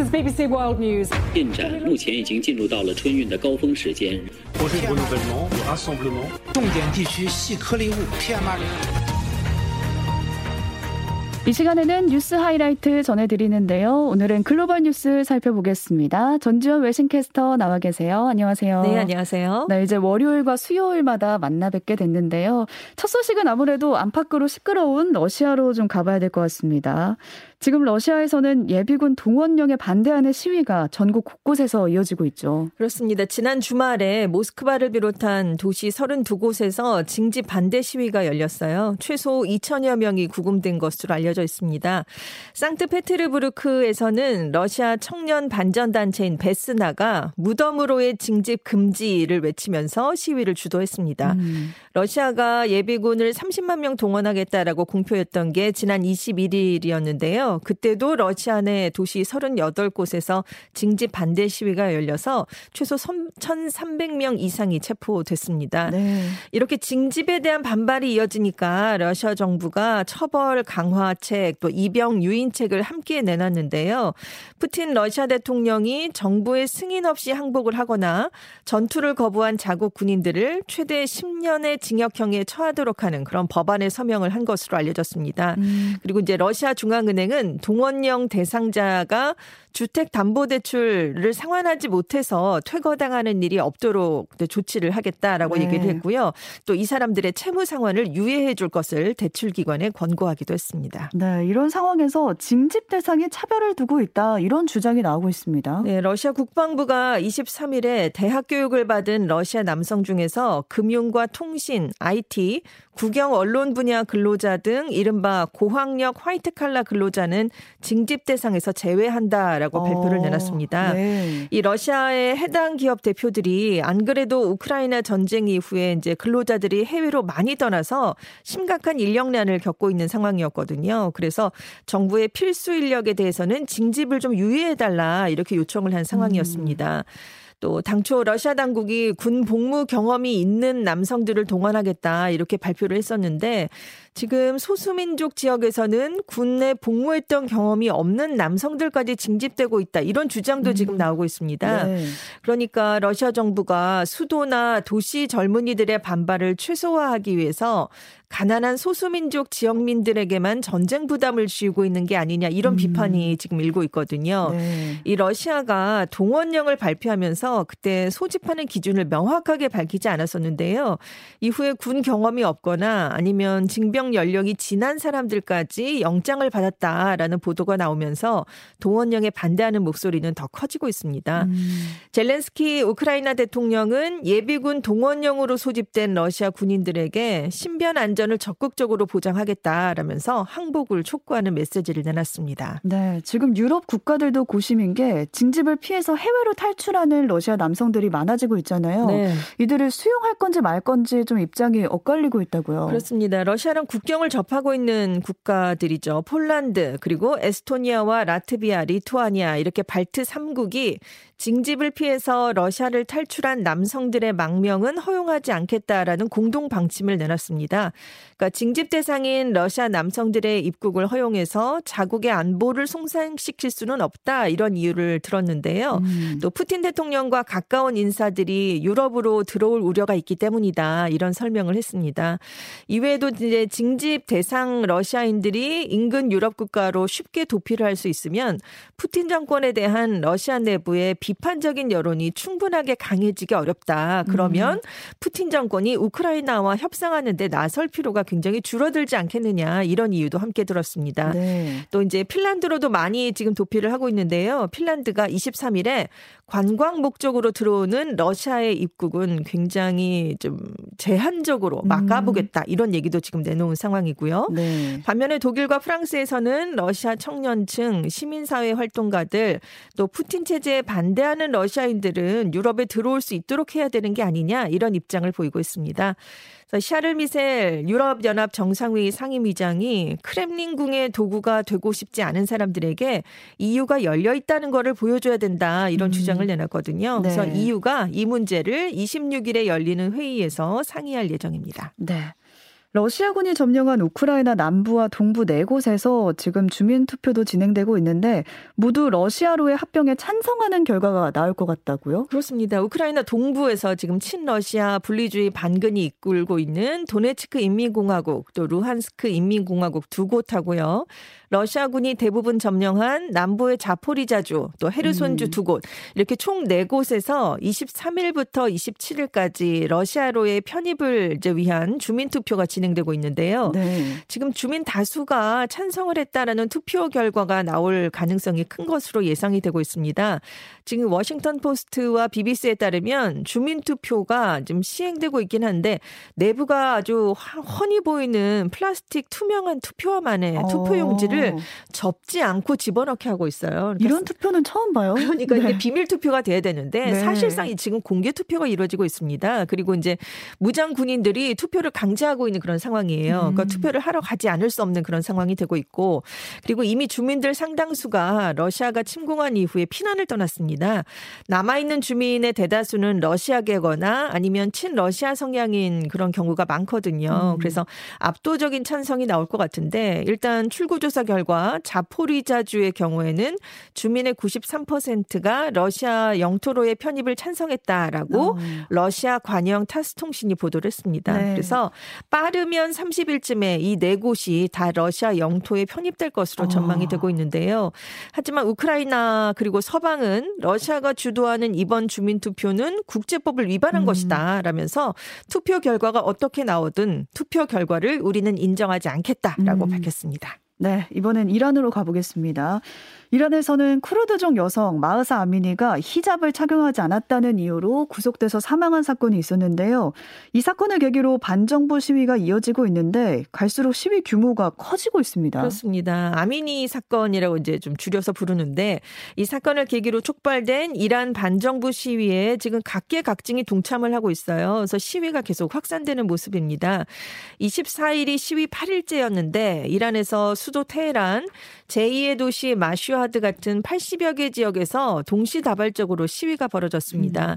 bbc world news. 进展目前已经进入到了春运的高峰时间。重点地区细颗粒物 pm 二零。二 이 시간에는 뉴스 하이라이트 전해드리는데요. 오늘은 글로벌 뉴스 살펴보겠습니다. 전지현 외신캐스터 나와 계세요. 안녕하세요. 네, 안녕하세요. 네, 이제 월요일과 수요일마다 만나 뵙게 됐는데요. 첫 소식은 아무래도 안팎으로 시끄러운 러시아로 좀 가봐야 될 것 같습니다. 지금 러시아에서는 예비군 동원령에 반대하는 시위가 전국 곳곳에서 이어지고 있죠. 그렇습니다. 지난 주말에 모스크바를 비롯한 도시 32곳에서 징집 반대 시위가 열렸어요. 최소 2천여 명이 구금된 것으로 알려 져 있습니다. 상트페테르부르크에서는 러시아 청년 반전단체인 베스나가 무덤으로의 징집 금지를 외치면서 시위를 주도했습니다. 음. 러시아가 예비군을 30만 명 동원하겠다라고 공표했던 게 지난 21일이었는데요. 그때도 러시아 내 도시 38곳에서 징집 반대 시위가 열려서 최소 1,300명 이상이 체포됐습니다. 네. 이렇게 징집에 대한 반발이 이어지니까 러시아 정부가 처벌 강화 책또 입영 유인책을 함께 내놨는데요. 푸틴 러시아 대통령이 정부의 승인 없이 항복을 하거나 전투를 거부한 자국 군인들을 최대 10년의 징역형에 처하도록 하는 그런 법안에 서명을 한 것으로 알려졌습니다. 음. 그리고 이제 러시아 중앙은행은 동원령 대상자가 주택담보대출을 상환하지 못해서 퇴거당하는 일이 없도록 조치를 하겠다라고 네. 얘기를 했고요. 또 이 사람들의 채무 상환을 유예해 줄 것을 대출기관에 권고하기도 했습니다. 네, 이런 상황에서 징집 대상에 차별을 두고 있다. 이런 주장이 나오고 있습니다. 네, 러시아 국방부가 23일에 대학 교육을 받은 러시아 남성 중에서 금융과 통신, IT, 국영 언론 분야 근로자 등 이른바 고학력 화이트 칼라 근로자는 징집 대상에서 제외한다라고 어, 발표를 내놨습니다. 네. 이 러시아의 해당 기업 대표들이 안 그래도 우크라이나 전쟁 이후에 이제 근로자들이 해외로 많이 떠나서 심각한 인력난을 겪고 있는 상황이었거든요. 그래서 정부의 필수 인력에 대해서는 징집을 좀 유예해달라 이렇게 요청을 한 상황이었습니다. 또 당초 러시아 당국이 군 복무 경험이 있는 남성들을 동원하겠다 이렇게 발표를 했었는데 지금 소수민족 지역에서는 군에 복무했던 경험이 없는 남성들까지 징집되고 있다 이런 주장도 지금 나오고 있습니다. 네. 그러니까 러시아 정부가 수도나 도시 젊은이들의 반발을 최소화하기 위해서 가난한 소수민족 지역민들에게만 전쟁 부담을 쥐고 있는 게 아니냐 이런 비판이 지금 일고 있거든요. 네. 이 러시아가 동원령을 발표하면서 그때 소집하는 기준을 명확하게 밝히지 않았었는데요. 이후에 군 경험이 없거나 아니면 징병 연령이 지난 사람들까지 영장을 받았다라는 보도가 나오면서 동원령에 반대하는 목소리는 더 커지고 있습니다. 음. 젤렌스키 우크라이나 대통령은 예비군 동원령으로 소집된 러시아 군인들에게 신변 안전 을 적극적으로 보장하겠다라면서 항복을 촉구하는 메시지를 내놨습니다. 네, 지금 유럽 국가들도 고심인 게 징집을 피해서 해외로 탈출하는 러시아 남성들이 많아지고 있잖아요. 네. 이들을 수용할 건지 말 건지 좀 입장이 엇갈리고 있다고요. 그렇습니다. 러시아랑 국경을 접하고 있는 국가들이죠. 폴란드, 그리고 에스토니아와 라트비아, 리투아니아 이렇게 발트 3국이 징집을 피해서 러시아를 탈출한 남성들의 망명은 허용하지 않겠다라는 공동 방침을 내놨습니다. 그러니까 징집 대상인 러시아 남성들의 입국을 허용해서 자국의 안보를 손상시킬 수는 없다 이런 이유를 들었는데요. 음. 또 푸틴 대통령과 가까운 인사들이 유럽으로 들어올 우려가 있기 때문이다 이런 설명을 했습니다. 이외에도 이제 징집 대상 러시아인들이 인근 유럽 국가로 쉽게 도피를 할 수 있으면 푸틴 정권에 대한 러시아 내부의 비 판적인 여론이 충분하게 강해지기 어렵다. 그러면 푸틴 정권이 우크라이나와 협상하는데 나설 필요가 굉장히 줄어들지 않겠느냐 이런 이유도 함께 들었습니다. 네. 또 이제 핀란드로도 많이 지금 도피를 하고 있는데요. 핀란드가 23일에 관광 목적으로 들어오는 러시아의 입국은 굉장히 좀 제한적으로 막아보겠다 이런 얘기도 지금 내놓은 상황이고요. 네. 반면에 독일과 프랑스에서는 러시아 청년층, 시민사회 활동가들, 또 푸틴 체제에 반대하는 러시아인들은 유럽에 들어올 수 있도록 해야 되는 게 아니냐 이런 입장을 보이고 있습니다. 샤를 미셀 유럽연합 정상회의 상임위장이 크렘린궁의 도구가 되고 싶지 않은 사람들에게 EU가 열려 있다는 것을 보여줘야 된다 이런 주장을 내놨거든요. 네. 그래서 EU가 이 문제를 26일에 열리는 회의에서 상의할 예정입니다. 네. 러시아군이 점령한 우크라이나 남부와 동부 네 곳에서 지금 주민 투표도 진행되고 있는데 모두 러시아로의 합병에 찬성하는 결과가 나올 것 같다고요? 그렇습니다. 우크라이나 동부에서 지금 친러시아 분리주의 반근이 이끌고 있는 도네츠크 인민공화국 또 루한스크 인민공화국 두 곳하고요. 러시아군이 대부분 점령한 남부의 자포리자주 또 헤르손주 음. 두곳 이렇게 총 네 곳에서 23일부터 27일까지 러시아로의 편입을 이제 위한 주민 투표가 진 행되고 있는데요. 네. 지금 주민 다수가 찬성을 했다라는 투표 결과가 나올 가능성이 큰 것으로 예상이 되고 있습니다. 지금 워싱턴 포스트와 BBC에 따르면 주민 투표가 지금 시행되고 있긴 한데 내부가 아주 훤히 보이는 플라스틱 투명한 투표함안에 투표 용지를 어. 접지 않고 집어넣게 하고 있어요. 그러니까 이런 투표는 처음 봐요. 그러니까 네. 이게 비밀 투표가 돼야 되는데 네. 사실상 지금 공개 투표가 이루어지고 있습니다. 그리고 이제 무장 군인들이 투표를 강제하고 있는 그런 상황이에요. 그러니까 음. 투표를 하러 가지 않을 수 없는 그런 상황이 되고 있고 그리고 이미 주민들 상당수가 러시아가 침공한 이후에 피난을 떠났습니다. 남아 있는 주민의 대다수는 러시아계거나 아니면 친러시아 성향인 그런 경우가 많거든요. 음. 그래서 압도적인 찬성이 나올 것 같은데 일단 출구조사 결과 자포리자주의 경우에는 주민의 93%가 러시아 영토로의 편입을 찬성했다라고 어. 러시아 관영 타스 통신이 보도를 했습니다. 네. 그래서 빠 르면 30일쯤에 이 네 곳이 다 러시아 영토에 편입될 것으로 전망이 어. 되고 있는데요. 하지만 우크라이나 그리고 서방은 러시아가 주도하는 이번 주민 투표는 국제법을 위반한 음. 것이다라면서 투표 결과가 어떻게 나오든 투표 결과를 우리는 인정하지 않겠다라고 음. 밝혔습니다. 네, 이번엔 이란으로 가보겠습니다. 이란에서는 쿠르드족 여성 마흐사 아미니가 히잡을 착용하지 않았다는 이유로 구속돼서 사망한 사건이 있었는데요. 이 사건을 계기로 반정부 시위가 이어지고 있는데 갈수록 시위 규모가 커지고 있습니다. 그렇습니다. 아미니 사건이라고 이제 좀 줄여서 부르는데 이 사건을 계기로 촉발된 이란 반정부 시위에 지금 각계각층이 동참을 하고 있어요. 그래서 시위가 계속 확산되는 모습입니다. 24일이 시위 8일째였는데 이란에서 수도 테헤란 제2의 도시 마슈 하드 같은 80여 개 지역에서 동시다발적으로 시위가 벌어졌습니다. 음.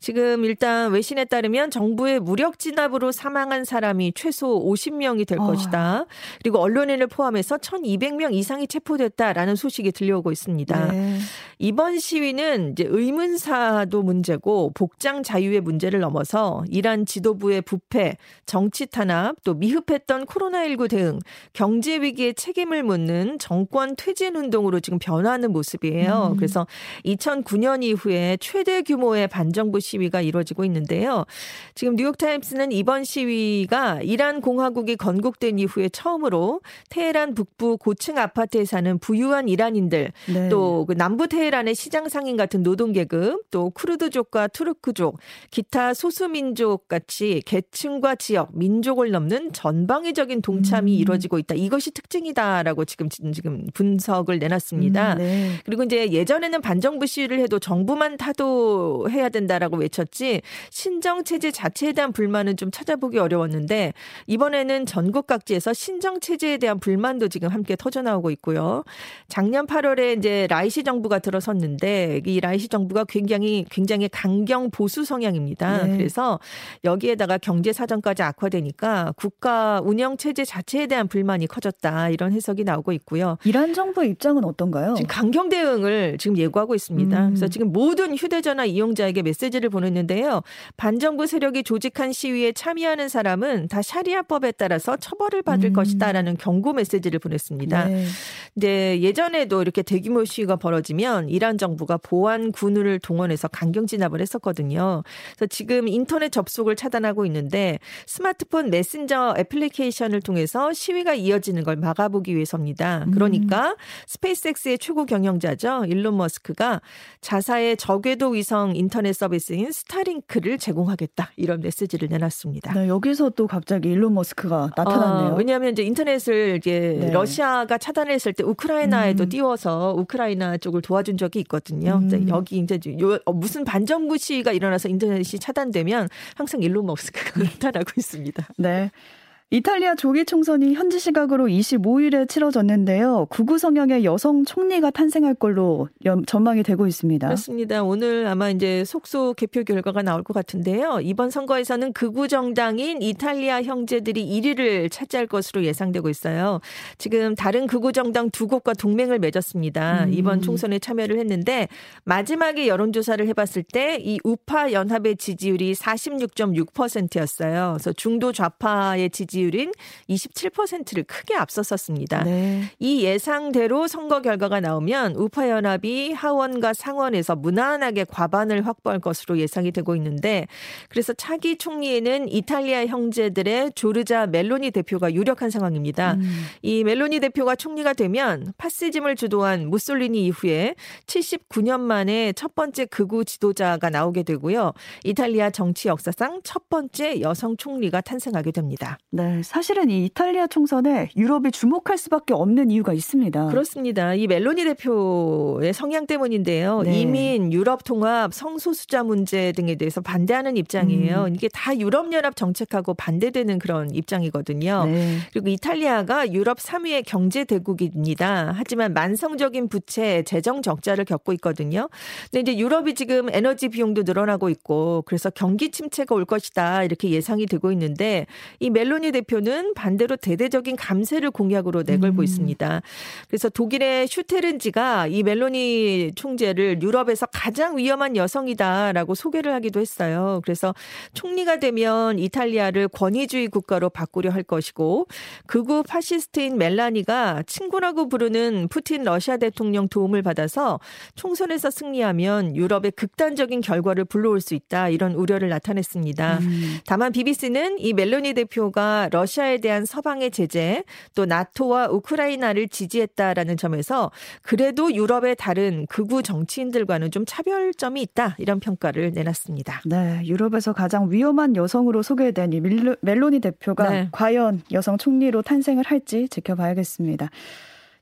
지금 일단 외신에 따르면 정부의 무력 진압으로 사망한 사람이 최소 50명이 될 어. 것이다. 그리고 언론인을 포함해서 1,200명 이상이 체포됐다라는 소식이 들려오고 있습니다. 네. 이번 시위는 이제 의문사도 문제고 복장 자유의 문제를 넘어서 이란 지도부의 부패, 정치 탄압, 또 미흡했던 코로나19 대응, 경제 위기의 책임을 묻는 정권 퇴진 운동으로 지금 변화하는 모습이에요. 음. 그래서 2009년 이후에 최대 규모의 반정부 시위가 이루어지고 있는데요. 지금 뉴욕타임스는 이번 시위가 이란 공화국이 건국된 이후에 처음으로 테헤란 북부 고층 아파트에 사는 부유한 이란인들 네. 또그 남부 테헤란의 시장 상인 같은 노동 계급 또 쿠르드족과 투르크족 기타 소수민족 같이 계층과 지역 민족을 넘는 전방위적인 동참이 음. 이루어지고 있다. 이것이 특징이다라고 지금 지금 분석을 내놨습니다. 음, 네. 그리고 이제 예전에는 반정부 시위를 해도 정부만 타도해야 된다라고 외쳤지 신정 체제 자체에 대한 불만은 좀 찾아보기 어려웠는데 이번에는 전국 각지에서 신정 체제에 대한 불만도 지금 함께 터져 나오고 있고요. 작년 8월에 이제 라이시 정부가 들어섰는데 이 라이시 정부가 굉장히 굉장히 강경 보수 성향입니다. 네. 그래서 여기에다가 경제 사정까지 악화되니까 국가 운영 체제 자체에 대한 불만이 커졌다 이런 해석이 나오고 있고요. 이란 정부의 입장은 어떤가요? 지금 강경 대응을 지금 예고하고 있습니다. 음. 그래서 지금 모든 휴대전화 이용자에게 메시지를 보냈는데요. 반정부 세력이 조직한 시위에 참여하는 사람은 다 샤리아법에 따라서 처벌을 받을 음. 것이다라는 경고 메시지를 보냈습니다. 네. 근데 예전에도 이렇게 대규모 시위가 벌어지면 이란 정부가 보안 군을 동원해서 강경 진압을 했었거든요. 그래서 지금 인터넷 접속을 차단하고 있는데 스마트폰 메신저 애플리케이션을 통해서 시위가 이어지는 걸 막아보기 위해서입니다. 그러니까 보니까 스페이스X의 최고 경영자죠. 일론 머스크가 자사의 저궤도 위성 인터넷 서비스인 스타링크를 제공하겠다. 이런 메시지를 내놨습니다. 네, 여기서 또 갑자기 일론 머스크가 나타났네요. 어, 왜냐하면 이제 인터넷을 이제 네. 러시아가 차단했을 때 우크라이나에도 음. 띄워서 우크라이나 쪽을 도와준 적이 있거든요. 음. 여기 이제 요, 어, 무슨 반정부 시위가 일어나서 인터넷이 차단되면 항상 일론 머스크가 나타나고 있습니다. 네. 이탈리아 조기 총선이 현지 시각으로 25일에 치러졌는데요. 구구 성향의 여성 총리가 탄생할 걸로 전망이 되고 있습니다. 그렇습니다. 오늘 아마 이제 속속 개표 결과가 나올 것 같은데요. 이번 선거에서는 극우 정당인 이탈리아 형제들이 1위를 차지할 것으로 예상되고 있어요. 지금 다른 극우 정당 두 곳과 동맹을 맺었습니다. 음. 이번 총선에 참여를 했는데 마지막에 여론조사를 해봤을 때 이 우파 연합의 지지율이 46.6%였어요. 그래서 중도 좌파의 지지율 지지율인 27%를 크게 앞섰었습니다. 네. 이 예상대로 선거 결과가 나오면 우파 연합이 하원과 상원에서 무난하게 과반을 확보할 것으로 예상이 되고 있는데 그래서 차기 총리에는 이탈리아 형제들의 조르자 멜로니 대표가 유력한 상황입니다. 음. 이 멜로니 대표가 총리가 되면 파시즘을 주도한 무솔리니 이후에 79년 만에 첫 번째 극우 지도자가 나오게 되고요. 이탈리아 정치 역사상 첫 번째 여성 총리가 탄생하게 됩니다. 네. 사실은 이 이탈리아 총선에 유럽이 주목할 수밖에 없는 이유가 있습니다. 그렇습니다. 이 멜로니 대표의 성향 때문인데요. 네. 이민, 유럽 통합, 성소수자 문제 등에 대해서 반대하는 입장이에요. 음. 이게 다 유럽 연합 정책하고 반대되는 그런 입장이거든요. 네. 그리고 이탈리아가 유럽 3위의 경제 대국입니다. 하지만 만성적인 부채, 재정 적자를 겪고 있거든요. 근데 이제 유럽이 지금 에너지 비용도 늘어나고 있고 그래서 경기 침체가 올 것이다 이렇게 예상이 되고 있는데 이 멜로니 대표 대표는 반대로 대대적인 감세를 공약으로 내걸고 음. 있습니다. 그래서 독일의 슈테른지가 이 멜로니 총재를 유럽에서 가장 위험한 여성이다라고 소개를 하기도 했어요. 그래서 총리가 되면 이탈리아를 권위주의 국가로 바꾸려 할 것이고 극우 파시스트인 멜로니가 친구라고 부르는 푸틴 러시아 대통령 도움을 받아서 총선에서 승리하면 유럽의 극단적인 결과를 불러올 수 있다 이런 우려를 나타냈습니다. 음. 다만 BBC는 이 멜로니 대표가 러시아에 대한 서방의 제재, 또 나토와 우크라이나를 지지했다라는 점에서 그래도 유럽의 다른 극우 정치인들과는 좀 차별점이 있다 이런 평가를 내놨습니다. 네, 유럽에서 가장 위험한 여성으로 소개된 이 멜로니 대표가 네. 과연 여성 총리로 탄생을 할지 지켜봐야겠습니다.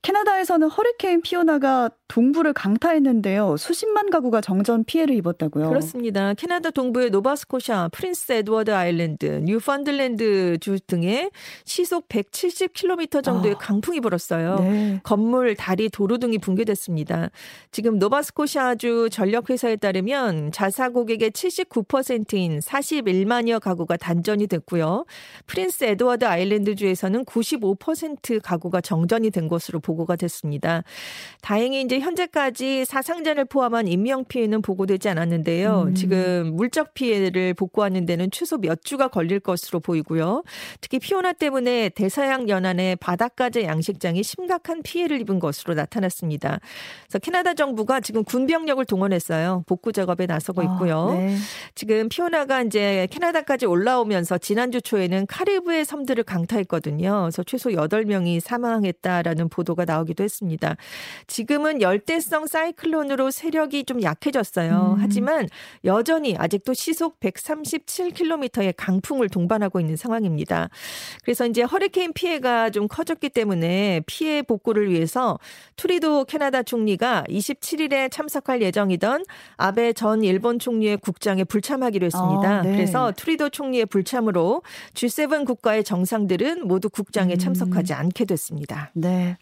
캐나다에서는 허리케인 피오나가 동부를 강타했는데요. 수십만 가구가 정전 피해를 입었다고요. 그렇습니다. 캐나다 동부의 노바스코샤, 프린스 에드워드 아일랜드, 뉴펀들랜드 주 등에 시속 170km 정도의 아, 강풍이 불었어요. 네. 건물, 다리, 도로 등이 붕괴됐습니다. 지금 노바스코샤주 전력회사에 따르면 자사 고객의 79%인 41만여 가구가 단전이 됐고요. 프린스 에드워드 아일랜드 주에서는 95% 가구가 정전이 된 것으로 보고 보고가 됐습니다. 다행히 이제 현재까지 사상자를 포함한 인명 피해는 보고되지 않았는데요. 음. 지금 물적 피해를 복구하는 데는 최소 몇 주가 걸릴 것으로 보이고요. 특히 피오나 때문에 대서양 연안의 바닷가재 양식장이 심각한 피해를 입은 것으로 나타났습니다. 그래서 캐나다 정부가 지금 군병력을 동원했어요. 복구 작업에 나서고 아, 있고요. 아, 네. 지금 피오나가 이제 캐나다까지 올라오면서 지난주 초에는 카리브해 섬들을 강타했거든요. 그래서 최소 8명이 사망했다라는 보도가 보도가 나오기도 했습니다. 지금은 열대성 사이클론으로 세력이 좀 약해졌어요. 음. 하지만 여전히 아직도 시속 137km의 강풍을 동반하고 있는 상황입니다. 그래서 이제 허리케인 피해가 좀 커졌기 때문에 피해 복구를 위해서 투리도 캐나다 총리가 27일에 참석할 예정이던 아베 전 일본 총리의 국장에 불참하기로 했습니다. 아, 네. 그래서 트뤼도 총리의 불참으로 G7 국가의 정상들은 모두 국장에 음. 참석하지 않게 됐습니다. 네.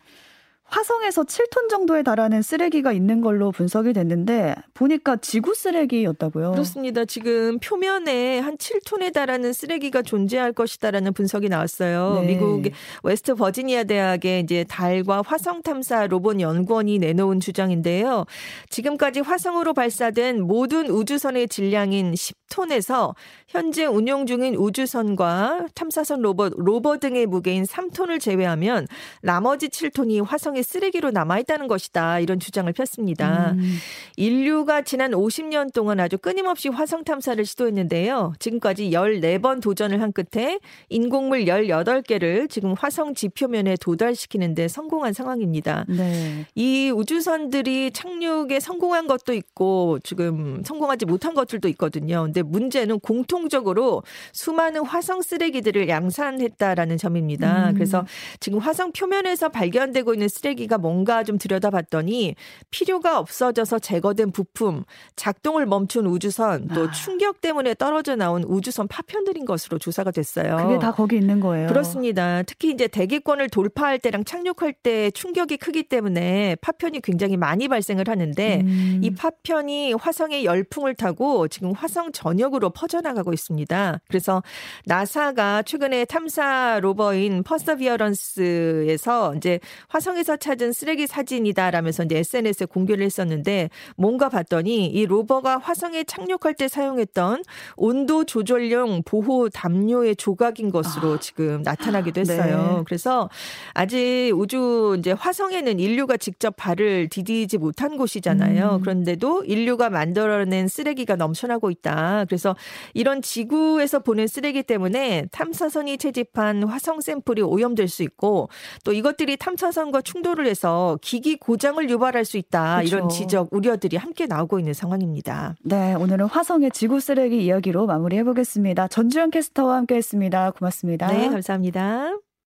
화성에서 7톤 정도에 달하는 쓰레기가 있는 걸로 분석이 됐는데 보니까 지구 쓰레기였다고요. 그렇습니다. 지금 표면에 한 7톤에 달하는 쓰레기가 존재할 것이다라는 분석이 나왔어요. 네. 미국 웨스트 버지니아 대학의 이제 달과 화성 탐사 로봇 연구원이 내놓은 주장인데요. 지금까지 화성으로 발사된 모든 우주선의 질량인 10톤에서 현재 운용 중인 우주선과 탐사선 로봇, 로버 등의 무게인 3톤을 제외하면 나머지 7톤이 화성에 세상에 쓰레기로 남아있다는 것이다. 이런 주장을 폈습니다. 음. 인류가 지난 50년 동안 아주 끊임없이 화성 탐사를 시도했는데요. 지금까지 14번 도전을 한 끝에 인공물 18개를 지금 화성 지표면에 도달시키는데 성공한 상황입니다. 네. 이 우주선들이 착륙에 성공한 것도 있고 지금 성공하지 못한 것들도 있거든요. 근데 문제는 공통적으로 수많은 화성 쓰레기들을 양산했다라는 점입니다. 음. 그래서 지금 화성 표면에서 발견되고 있는 쓰레기 쓰레기가 뭔가 좀 들여다봤더니 필요가 없어져서 제거된 부품, 작동을 멈춘 우주선, 또 아. 충격 때문에 떨어져 나온 우주선 파편들인 것으로 조사가 됐어요. 그게 다 거기 있는 거예요. 그렇습니다. 특히 이제 대기권을 돌파할 때랑 착륙할 때 충격이 크기 때문에 파편이 굉장히 많이 발생을 하는데 음. 이 파편이 화성의 열풍을 타고 지금 화성 전역으로 퍼져나가고 있습니다. 그래서 나사가 최근에 탐사 로버인 퍼서비어런스에서 이제 화성에서 찾은 쓰레기 사진이다라면서 이제 SNS에 공개를 했었는데 뭔가 봤더니 이 로버가 화성에 착륙할 때 사용했던 온도 조절용 보호 담요의 조각인 것으로 지금 나타나기도 했어요. 네. 그래서 아직 우주 이제 화성에는 인류가 직접 발을 디디지 못한 곳이잖아요. 음. 그런데도 인류가 만들어낸 쓰레기가 넘쳐나고 있다. 그래서 이런 지구에서 보낸 쓰레기 때문에 탐사선이 채집한 화성 샘플이 오염될 수 있고 또 이것들이 탐사선과 충돌 을 해서 기기 고장을 유발할 수 있다. 이런 그렇죠. 지적 우려들이 함께 나오고 있는 상황입니다. 네, 오늘은 화성의 지구 쓰레기 이야기로 마무리해 보겠습니다. 전주현 캐스터와 함께했습니다. 고맙습니다. 네, 감사합니다.